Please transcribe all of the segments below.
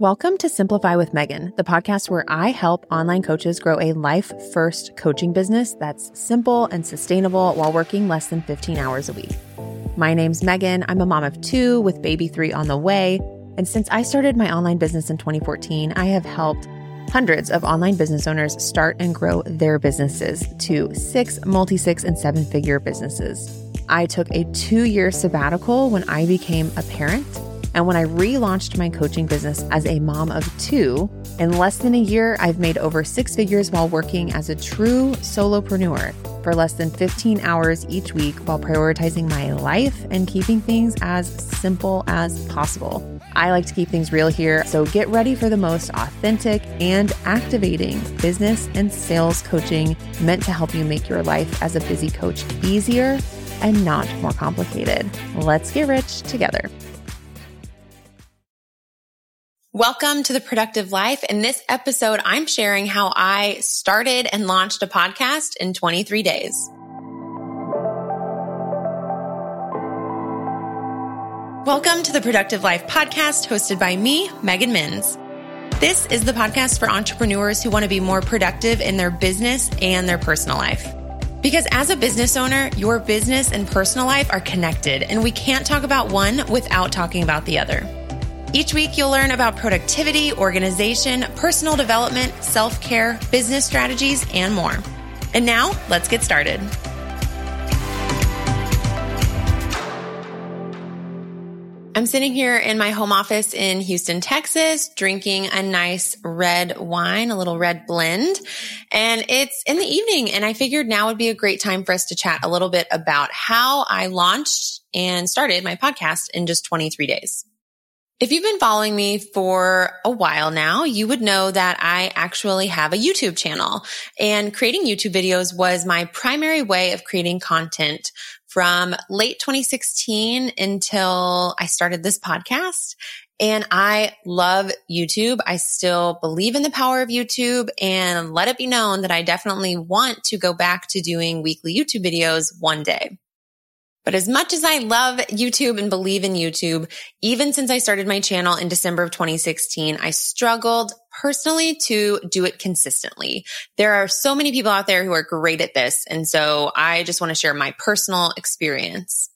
Welcome to Simplify with Megan, the podcast where I help online coaches grow a life first coaching business that's simple and sustainable while working less than 15 hours a week. My name's Megan. I'm a mom of two with baby three on the way. And since I started my online business in 2014, I have helped hundreds of online business owners start and grow their businesses to six, multi six, and seven figure businesses. I took a two year sabbatical when I became a parent and when I relaunched my coaching business as a mom of two, in less than a year, I've made over six figures while working as a true solopreneur for less than 15 hours each week while prioritizing my life and keeping things as simple as possible. I like to keep things real here, so get ready for the most authentic and activating business and sales coaching meant to help you make your life as a busy coach easier and not more complicated. Let's get rich together. Welcome to the productive life. In this episode, I'm sharing how I started and launched a podcast in 23 days. Welcome to the Productive Life podcast hosted by me, Megan Minns. This is the podcast for entrepreneurs who want to be more productive in their business and their personal life. Because as a business owner, your business and personal life are connected, and we can't talk about one without talking about the other. Each week, you'll learn about productivity, organization, personal development, self care, business strategies, and more. And now, let's get started. I'm sitting here in my home office in Houston, Texas, drinking a nice red wine, a little red blend. And it's in the evening. And I figured now would be a great time for us to chat a little bit about how I launched and started my podcast in just 23 days. If you've been following me for a while now, you would know that I actually have a YouTube channel and creating YouTube videos was my primary way of creating content from late 2016 until I started this podcast. And I love YouTube. I still believe in the power of YouTube and let it be known that I definitely want to go back to doing weekly YouTube videos one day. But as much as I love YouTube and believe in YouTube, even since I started my channel in December of 2016, I struggled personally to do it consistently. There are so many people out there who are great at this. And so I just want to share my personal experience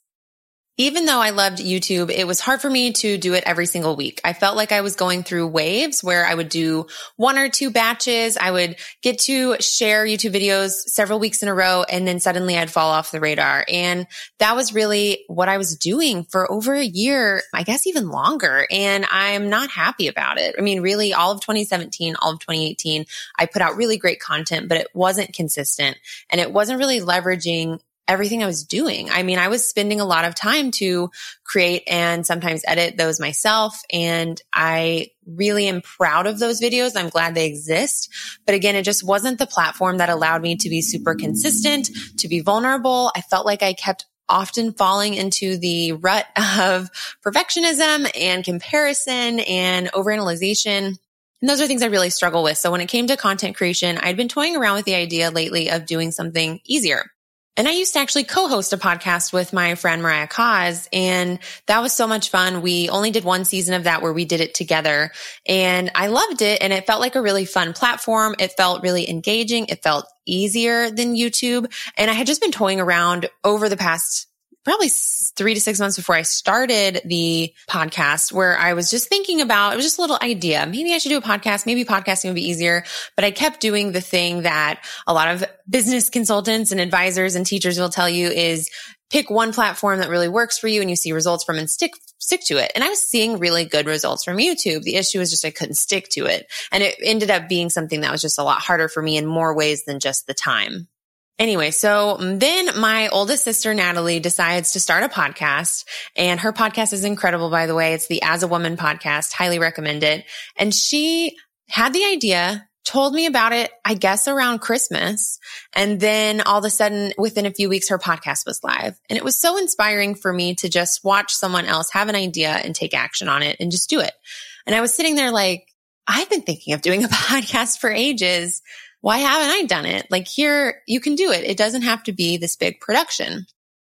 even though I loved YouTube, it was hard for me to do it every single week. I felt like I was going through waves where I would do one or two batches. I would get to share YouTube videos several weeks in a row and then suddenly I'd fall off the radar. And that was really what I was doing for over a year, I guess even longer. And I'm not happy about it. I mean, really all of 2017, all of 2018, I put out really great content, but it wasn't consistent and it wasn't really leveraging everything I was doing. I mean, I was spending a lot of time to create and sometimes edit those myself. And I really am proud of those videos. I'm glad they exist. But again, it just wasn't the platform that allowed me to be super consistent, to be vulnerable. I felt like I kept often falling into the rut of perfectionism and comparison and overanalyzation. And those are things I really struggle with. So when it came to content creation, I'd been toying around with the idea lately of doing something easier. And I used to actually co-host a podcast with my friend Mariah Coz. And that was so much fun. We only did one season of that where we did it together and I loved it. And it felt like a really fun platform. It felt really engaging. It felt easier than YouTube. And I had just been toying around over the past probably three to six months before I started the podcast where I was just thinking about, it was just a little idea. Maybe I should do a podcast. Maybe podcasting would be easier, but I kept doing the thing that a lot of business consultants and advisors and teachers will tell you is pick one platform that really works for you and you see results from and stick stick to it. And I was seeing really good results from YouTube. The issue was just I couldn't stick to it. And it ended up being something that was just a lot harder for me in more ways than just the time. Anyway, so then my oldest sister, Natalie, decides to start a podcast and her podcast is incredible, by the way. It's the As a Woman podcast. Highly recommend it. And she had the idea, told me about it, I guess around Christmas. And then all of a sudden, within a few weeks, her podcast was live. And it was so inspiring for me to just watch someone else have an idea and take action on it and just do it. And I was sitting there like, I've been thinking of doing a podcast for ages why haven't I done it? Like here, you can do it. It doesn't have to be this big production.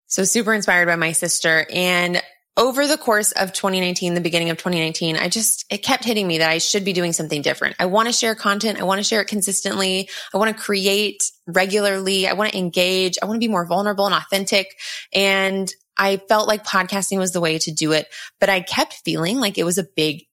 So super inspired by my sister. And over the course of 2019, the beginning of 2019, I just, it kept hitting me that I should be doing something different. I want to share content. I want to share it consistently. I want to create regularly. I want to engage. I want to be more vulnerable and authentic. And I felt like podcasting was the way to do it, but I kept feeling like it was a big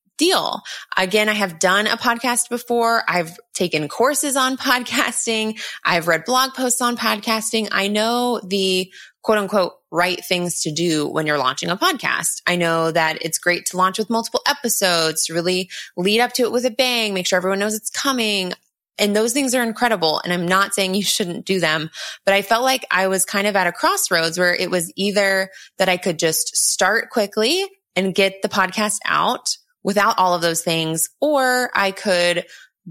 Again, I have done a podcast before. I've taken courses on podcasting. I've read blog posts on podcasting. I know the quote unquote right things to do when you're launching a podcast. I know that it's great to launch with multiple episodes, really lead up to it with a bang, make sure everyone knows it's coming. And those things are incredible. And I'm not saying you shouldn't do them, but I felt like I was kind of at a crossroads where it was either that I could just start quickly and get the podcast out without all of those things, or I could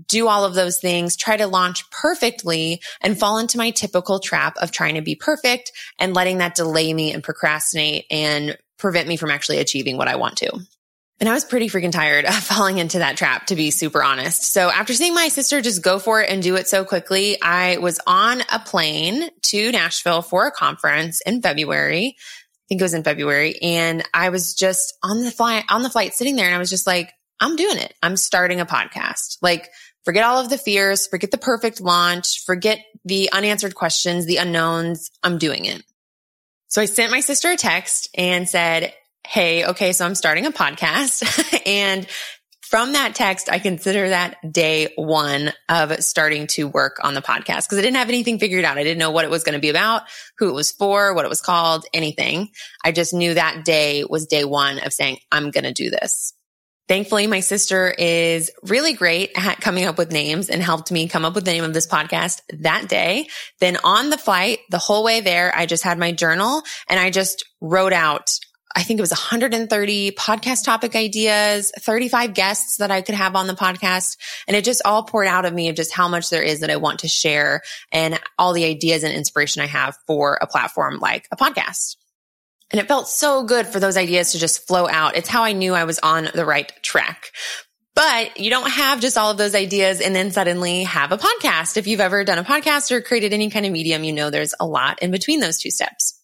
do all of those things, try to launch perfectly and fall into my typical trap of trying to be perfect and letting that delay me and procrastinate and prevent me from actually achieving what I want to. And I was pretty freaking tired of falling into that trap, to be super honest. So after seeing my sister just go for it and do it so quickly, I was on a plane to Nashville for a conference in February. Think it was in February. And I was just on the flight, on the flight sitting there and I was just like, I'm doing it. I'm starting a podcast. Like, forget all of the fears, forget the perfect launch, forget the unanswered questions, the unknowns. I'm doing it. So I sent my sister a text and said, Hey, okay, so I'm starting a podcast. and from that text, I consider that day one of starting to work on the podcast because I didn't have anything figured out. I didn't know what it was going to be about, who it was for, what it was called, anything. I just knew that day was day one of saying, I'm going to do this. Thankfully, my sister is really great at coming up with names and helped me come up with the name of this podcast that day. Then on the flight, the whole way there, I just had my journal and I just wrote out I think it was 130 podcast topic ideas, 35 guests that I could have on the podcast. And it just all poured out of me of just how much there is that I want to share and all the ideas and inspiration I have for a platform like a podcast. And it felt so good for those ideas to just flow out. It's how I knew I was on the right track. But you don't have just all of those ideas and then suddenly have a podcast. If you've ever done a podcast or created any kind of medium, you know there's a lot in between those two steps.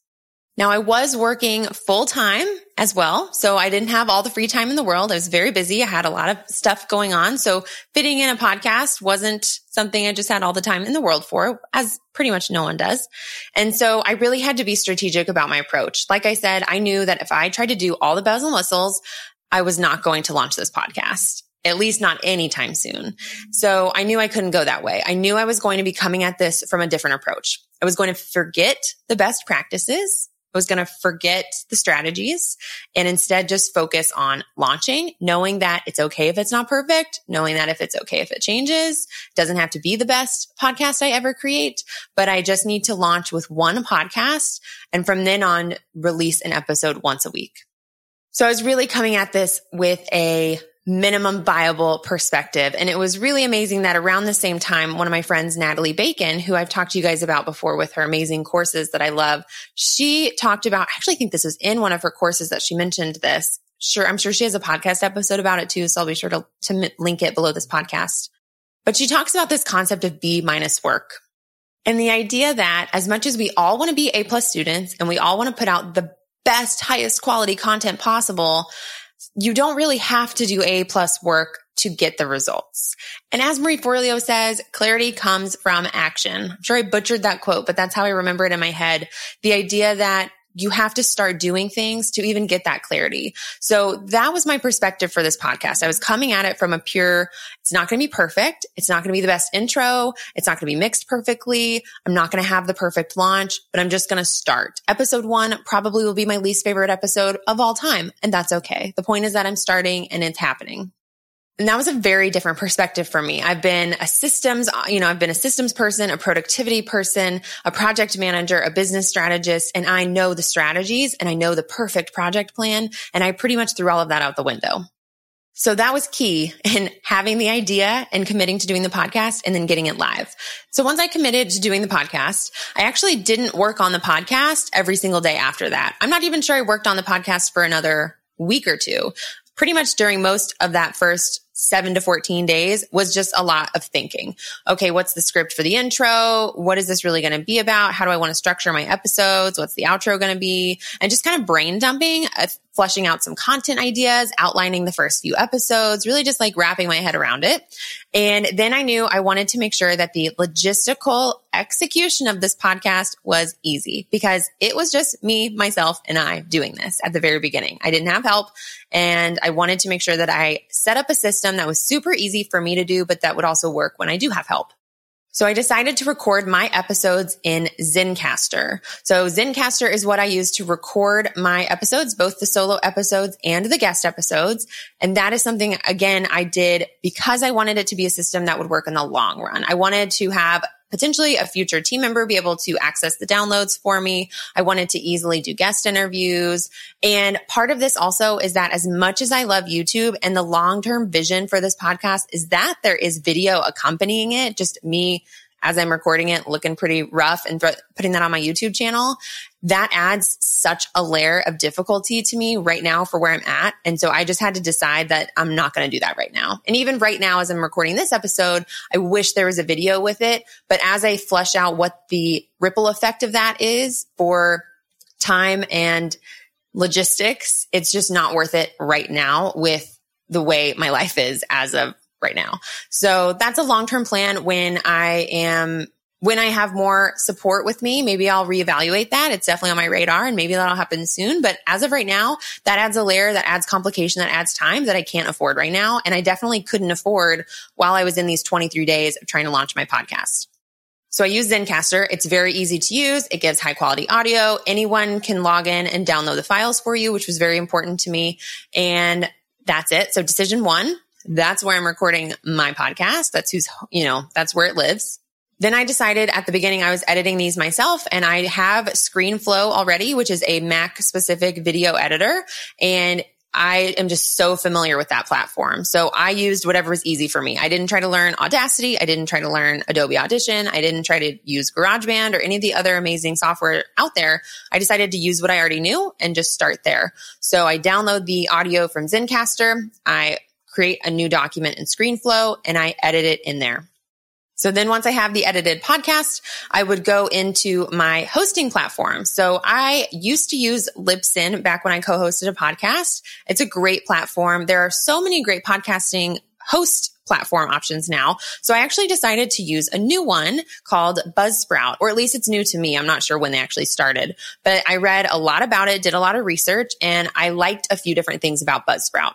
Now I was working full time as well. So I didn't have all the free time in the world. I was very busy. I had a lot of stuff going on. So fitting in a podcast wasn't something I just had all the time in the world for, as pretty much no one does. And so I really had to be strategic about my approach. Like I said, I knew that if I tried to do all the bells and whistles, I was not going to launch this podcast at least not anytime soon. So I knew I couldn't go that way. I knew I was going to be coming at this from a different approach. I was going to forget the best practices was going to forget the strategies and instead just focus on launching, knowing that it's okay if it's not perfect, knowing that if it's okay if it changes, doesn't have to be the best podcast I ever create, but I just need to launch with one podcast and from then on release an episode once a week. So I was really coming at this with a minimum viable perspective. And it was really amazing that around the same time, one of my friends, Natalie Bacon, who I've talked to you guys about before with her amazing courses that I love, she talked about, I actually think this was in one of her courses that she mentioned this. Sure. I'm sure she has a podcast episode about it too. So I'll be sure to, to link it below this podcast. But she talks about this concept of B minus work. And the idea that as much as we all want to be A plus students and we all want to put out the best, highest quality content possible, you don't really have to do A plus work to get the results. And as Marie Forleo says, clarity comes from action. I'm sure I butchered that quote, but that's how I remember it in my head. The idea that you have to start doing things to even get that clarity. So that was my perspective for this podcast. I was coming at it from a pure, it's not going to be perfect. It's not going to be the best intro. It's not going to be mixed perfectly. I'm not going to have the perfect launch, but I'm just going to start. Episode one probably will be my least favorite episode of all time. And that's okay. The point is that I'm starting and it's happening. And that was a very different perspective for me. I've been a systems, you know, I've been a systems person, a productivity person, a project manager, a business strategist, and I know the strategies and I know the perfect project plan. And I pretty much threw all of that out the window. So that was key in having the idea and committing to doing the podcast and then getting it live. So once I committed to doing the podcast, I actually didn't work on the podcast every single day after that. I'm not even sure I worked on the podcast for another week or two pretty much during most of that first seven to 14 days was just a lot of thinking. Okay, what's the script for the intro? What is this really going to be about? How do I want to structure my episodes? What's the outro going to be? And just kind of brain dumping flushing out some content ideas, outlining the first few episodes, really just like wrapping my head around it. And then I knew I wanted to make sure that the logistical execution of this podcast was easy because it was just me, myself, and I doing this at the very beginning. I didn't have help and I wanted to make sure that I set up a system that was super easy for me to do, but that would also work when I do have help. So I decided to record my episodes in Zencastr. So Zencastr is what I use to record my episodes, both the solo episodes and the guest episodes. And that is something, again, I did because I wanted it to be a system that would work in the long run. I wanted to have potentially a future team member be able to access the downloads for me. I wanted to easily do guest interviews. And part of this also is that as much as I love YouTube and the long term vision for this podcast is that there is video accompanying it, just me as I'm recording it, looking pretty rough and putting that on my YouTube channel, that adds such a layer of difficulty to me right now for where I'm at. And so I just had to decide that I'm not going to do that right now. And even right now, as I'm recording this episode, I wish there was a video with it. But as I flesh out what the ripple effect of that is for time and logistics, it's just not worth it right now with the way my life is as of right now. So that's a long-term plan when I am when I have more support with me, maybe I'll reevaluate that. It's definitely on my radar and maybe that'll happen soon. But as of right now, that adds a layer, that adds complication, that adds time that I can't afford right now. And I definitely couldn't afford while I was in these 23 days of trying to launch my podcast. So I use Zencastr. It's very easy to use. It gives high quality audio. Anyone can log in and download the files for you, which was very important to me. And that's it. So decision one, that's where I'm recording my podcast. That's who's, you know, that's where it lives. Then I decided at the beginning I was editing these myself and I have ScreenFlow already, which is a Mac specific video editor. And I am just so familiar with that platform. So I used whatever was easy for me. I didn't try to learn Audacity. I didn't try to learn Adobe Audition. I didn't try to use GarageBand or any of the other amazing software out there. I decided to use what I already knew and just start there. So I download the audio from Zencastr. I create a new document in ScreenFlow and I edit it in there. So then once I have the edited podcast, I would go into my hosting platform. So I used to use Libsyn back when I co-hosted a podcast. It's a great platform. There are so many great podcasting host platform options now. So I actually decided to use a new one called Buzzsprout, or at least it's new to me. I'm not sure when they actually started, but I read a lot about it, did a lot of research, and I liked a few different things about Buzzsprout.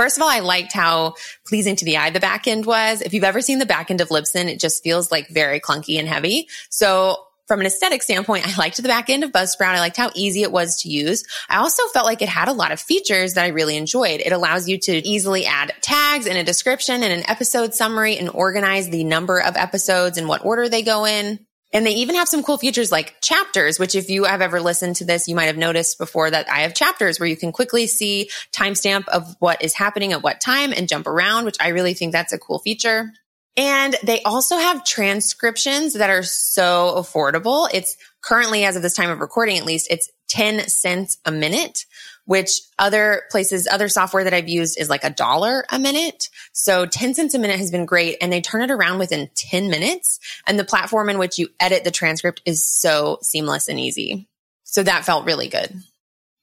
First of all, I liked how pleasing to the eye the back end was. If you've ever seen the back end of Libsyn, it just feels like very clunky and heavy. So from an aesthetic standpoint, I liked the back end of Buzzsprout. I liked how easy it was to use. I also felt like it had a lot of features that I really enjoyed. It allows you to easily add tags and a description and an episode summary and organize the number of episodes and what order they go in. And they even have some cool features like chapters, which if you have ever listened to this, you might have noticed before that I have chapters where you can quickly see timestamp of what is happening at what time and jump around, which I really think that's a cool feature. And they also have transcriptions that are so affordable. It's currently, as of this time of recording, at least, it's 10 cents a minute, which other places, other software that I've used is like a dollar a minute. So 10 cents a minute has been great. And they turn it around within 10 minutes. And the platform in which you edit the transcript is so seamless and easy. So that felt really good.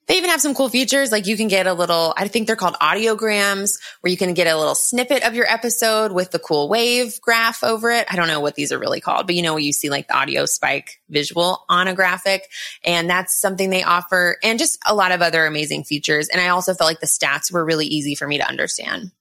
They even have some cool features. Like you can get a little, I think they're called audiograms where you can get a little snippet of your episode with the cool wave graph over it. I don't know what these are really called, but you know, you see like the audio spike visual on a graphic and that's something they offer and just a lot of other amazing features. And I also felt like the stats were really easy for me to understand.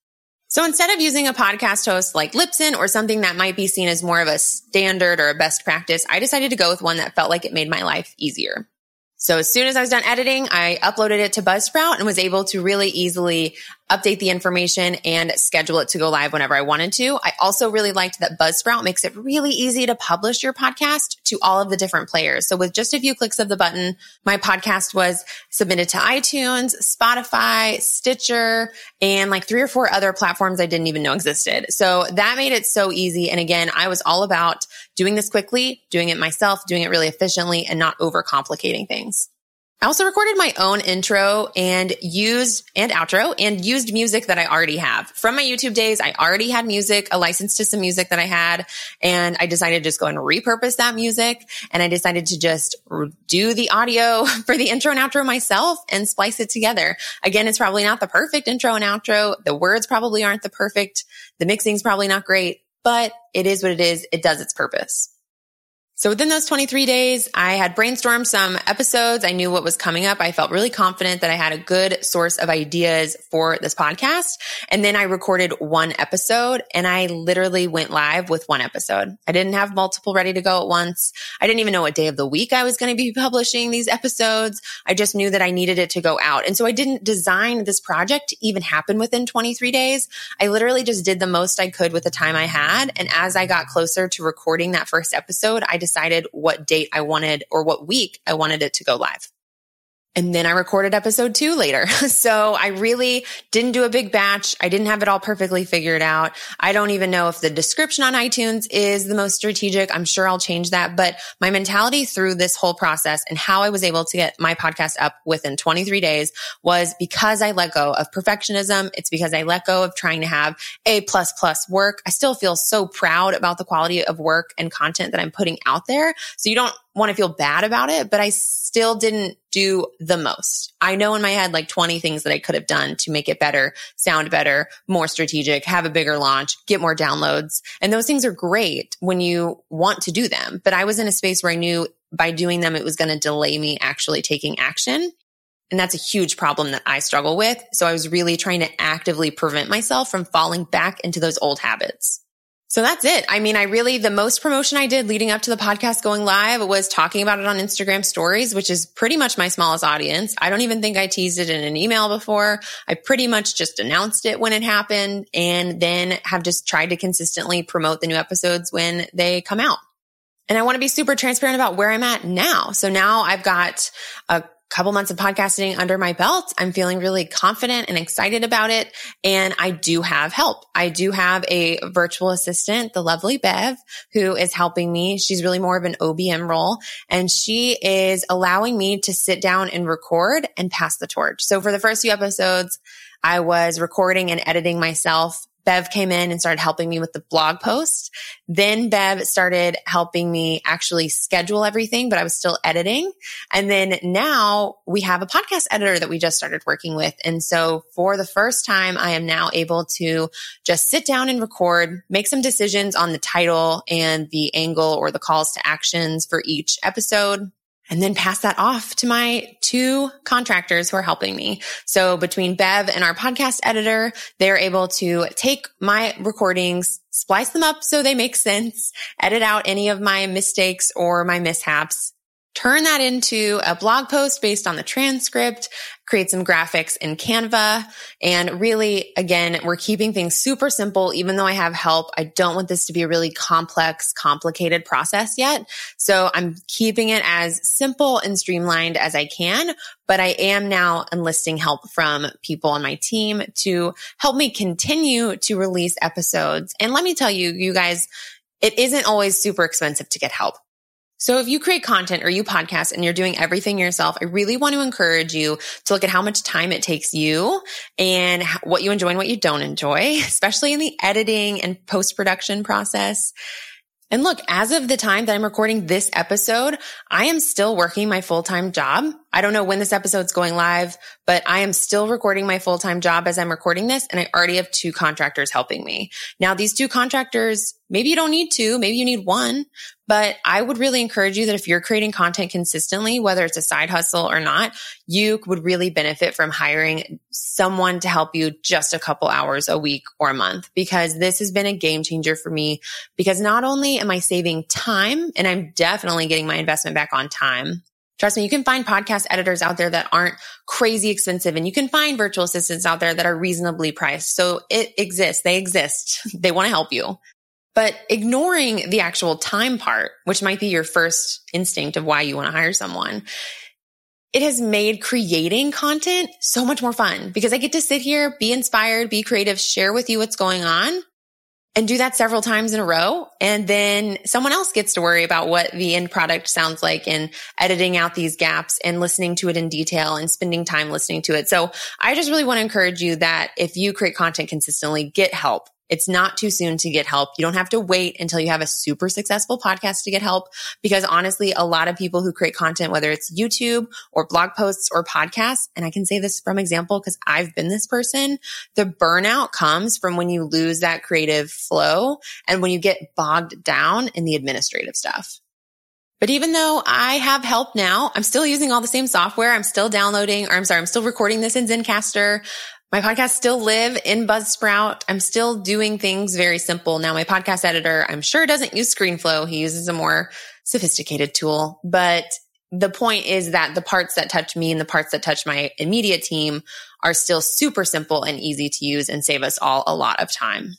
So instead of using a podcast host like Libsyn or something that might be seen as more of a standard or a best practice, I decided to go with one that felt like it made my life easier. So as soon as I was done editing, I uploaded it to Buzzsprout and was able to really easily update the information and schedule it to go live whenever I wanted to. I also really liked that Buzzsprout makes it really easy to publish your podcast to all of the different players. So with just a few clicks of the button, my podcast was submitted to iTunes, Spotify, Stitcher, and like three or four other platforms I didn't even know existed. So that made it so easy. And again, I was all about doing this quickly, doing it myself, doing it really efficiently and not overcomplicating things. I also recorded my own intro and used and outro and used music that I already have from my YouTube days. I already had music, a license to some music that I had. And I decided to just go and repurpose that music. And I decided to just do the audio for the intro and outro myself and splice it together. Again, it's probably not the perfect intro and outro. The words probably aren't the perfect. The mixing's probably not great, but it is what it is. It does its purpose. So within those 23 days, I had brainstormed some episodes. I knew what was coming up. I felt really confident that I had a good source of ideas for this podcast. And then I recorded one episode and I literally went live with one episode. I didn't have multiple ready to go at once. I didn't even know what day of the week I was going to be publishing these episodes. I just knew that I needed it to go out. And so I didn't design this project to even happen within 23 days. I literally just did the most I could with the time I had. And as I got closer to recording that first episode, I decided what date I wanted or what week I wanted it to go live. And then I recorded episode two later. So I really didn't do a big batch. I didn't have it all perfectly figured out. I don't even know if the description on iTunes is the most strategic. I'm sure I'll change that. But my mentality through this whole process and how I was able to get my podcast up within 23 days was because I let go of perfectionism. It's because I let go of trying to have a plus plus work. I still feel so proud about the quality of work and content that I'm putting out there. So you don't want to feel bad about it, but I still didn't do the most. I know in my head like 20 things that I could have done to make it better, sound better, more strategic, have a bigger launch, get more downloads. And those things are great when you want to do them. But I was in a space where I knew by doing them, it was going to delay me actually taking action. And that's a huge problem that I struggle with. So I was really trying to actively prevent myself from falling back into those old habits. So that's it. I mean, I really, the most promotion I did leading up to the podcast going live was talking about it on Instagram stories, which is pretty much my smallest audience. I don't even think I teased it in an email before. I pretty much just announced it when it happened and then have just tried to consistently promote the new episodes when they come out. And I want to be super transparent about where I'm at now. So now I've got a couple months of podcasting under my belt. I'm feeling really confident and excited about it. And I do have help. I do have a virtual assistant, the lovely Bev, who is helping me. She's really more of an OBM role and she is allowing me to sit down and record and pass the torch. So for the first few episodes, I was recording and editing myself Bev came in and started helping me with the blog post. Then Bev started helping me actually schedule everything, but I was still editing. And then now we have a podcast editor that we just started working with. And so for the first time, I am now able to just sit down and record, make some decisions on the title and the angle or the calls to actions for each episode and then pass that off to my two contractors who are helping me. So between Bev and our podcast editor, they're able to take my recordings, splice them up so they make sense, edit out any of my mistakes or my mishaps, turn that into a blog post based on the transcript, create some graphics in Canva. And really, again, we're keeping things super simple. Even though I have help, I don't want this to be a really complex, complicated process yet. So I'm keeping it as simple and streamlined as I can, but I am now enlisting help from people on my team to help me continue to release episodes. And let me tell you, you guys, it isn't always super expensive to get help. So if you create content or you podcast and you're doing everything yourself, I really want to encourage you to look at how much time it takes you and what you enjoy and what you don't enjoy, especially in the editing and post production process. And look, as of the time that I'm recording this episode, I am still working my full-time job. I don't know when this episode's going live, but I am still recording my full-time job as I'm recording this. And I already have two contractors helping me. Now, these two contractors, maybe you don't need two, maybe you need one, but I would really encourage you that if you're creating content consistently, whether it's a side hustle or not, you would really benefit from hiring someone to help you just a couple hours a week or a month, because this has been a game changer for me because not only am I saving time and I'm definitely getting my investment back on time, Trust me, you can find podcast editors out there that aren't crazy expensive and you can find virtual assistants out there that are reasonably priced. So it exists. They exist. they want to help you. But ignoring the actual time part, which might be your first instinct of why you want to hire someone, it has made creating content so much more fun because I get to sit here, be inspired, be creative, share with you what's going on and do that several times in a row. And then someone else gets to worry about what the end product sounds like and editing out these gaps and listening to it in detail and spending time listening to it. So I just really want to encourage you that if you create content consistently, get help. It's not too soon to get help. You don't have to wait until you have a super successful podcast to get help because honestly, a lot of people who create content, whether it's YouTube or blog posts or podcasts, and I can say this from example because I've been this person, the burnout comes from when you lose that creative flow and when you get bogged down in the administrative stuff. But even though I have help now, I'm still using all the same software. I'm still downloading, or I'm sorry, I'm still recording this in Zencastr. My podcasts still live in Buzzsprout. I'm still doing things very simple. Now, my podcast editor, I'm sure doesn't use ScreenFlow. He uses a more sophisticated tool, but the point is that the parts that touch me and the parts that touch my immediate team are still super simple and easy to use and save us all a lot of time.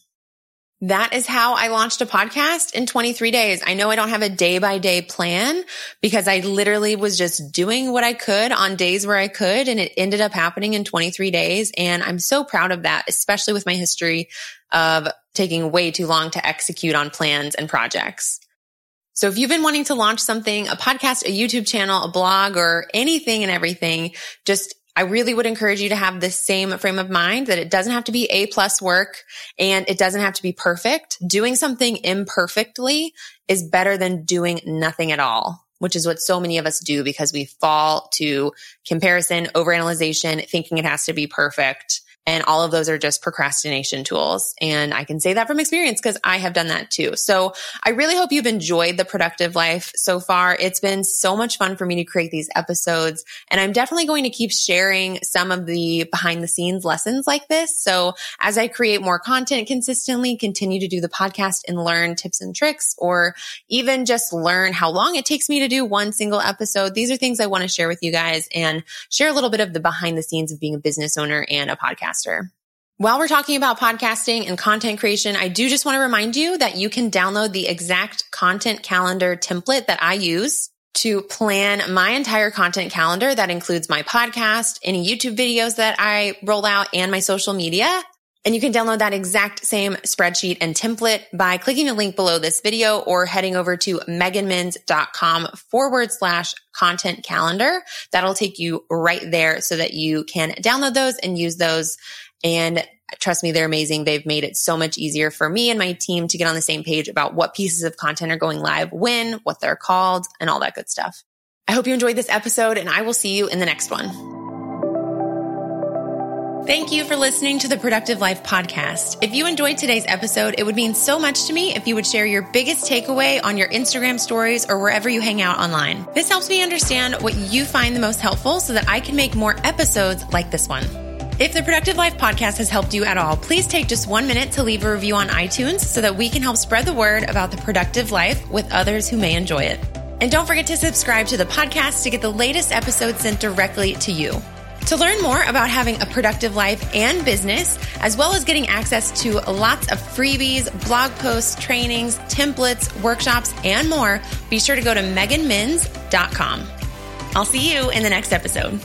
That is how I launched a podcast in 23 days. I know I don't have a day by day plan because I literally was just doing what I could on days where I could. And it ended up happening in 23 days. And I'm so proud of that, especially with my history of taking way too long to execute on plans and projects. So if you've been wanting to launch something, a podcast, a YouTube channel, a blog, or anything and everything, just I really would encourage you to have the same frame of mind that it doesn't have to be A plus work and it doesn't have to be perfect. Doing something imperfectly is better than doing nothing at all which is what so many of us do because we fall to comparison, overanalyzation, thinking it has to be perfect. And all of those are just procrastination tools. And I can say that from experience because I have done that too. So I really hope you've enjoyed the productive life so far. It's been so much fun for me to create these episodes. And I'm definitely going to keep sharing some of the behind the scenes lessons like this. So as I create more content consistently, continue to do the podcast and learn tips and tricks, or even just learn how long it takes me to do one single episode. These are things I want to share with you guys and share a little bit of the behind the scenes of being a business owner and a podcast While we're talking about podcasting and content creation, I do just want to remind you that you can download the exact content calendar template that I use to plan my entire content calendar. That includes my podcast, any YouTube videos that I roll out and my social media. And you can download that exact same spreadsheet and template by clicking the link below this video or heading over to meganminns.com forward slash content calendar. That'll take you right there so that you can download those and use those. And trust me, they're amazing. They've made it so much easier for me and my team to get on the same page about what pieces of content are going live when, what they're called, and all that good stuff. I hope you enjoyed this episode and I will see you in the next one. Thank you for listening to the Productive Life podcast. If you enjoyed today's episode, it would mean so much to me if you would share your biggest takeaway on your Instagram stories or wherever you hang out online. This helps me understand what you find the most helpful so that I can make more episodes like this one. If the Productive Life podcast has helped you at all, please take just one minute to leave a review on iTunes so that we can help spread the word about the productive life with others who may enjoy it. And don't forget to subscribe to the podcast to get the latest episodes sent directly to you. To learn more about having a productive life and business, as well as getting access to lots of freebies, blog posts, trainings, templates, workshops, and more, be sure to go to meganminns.com. I'll see you in the next episode.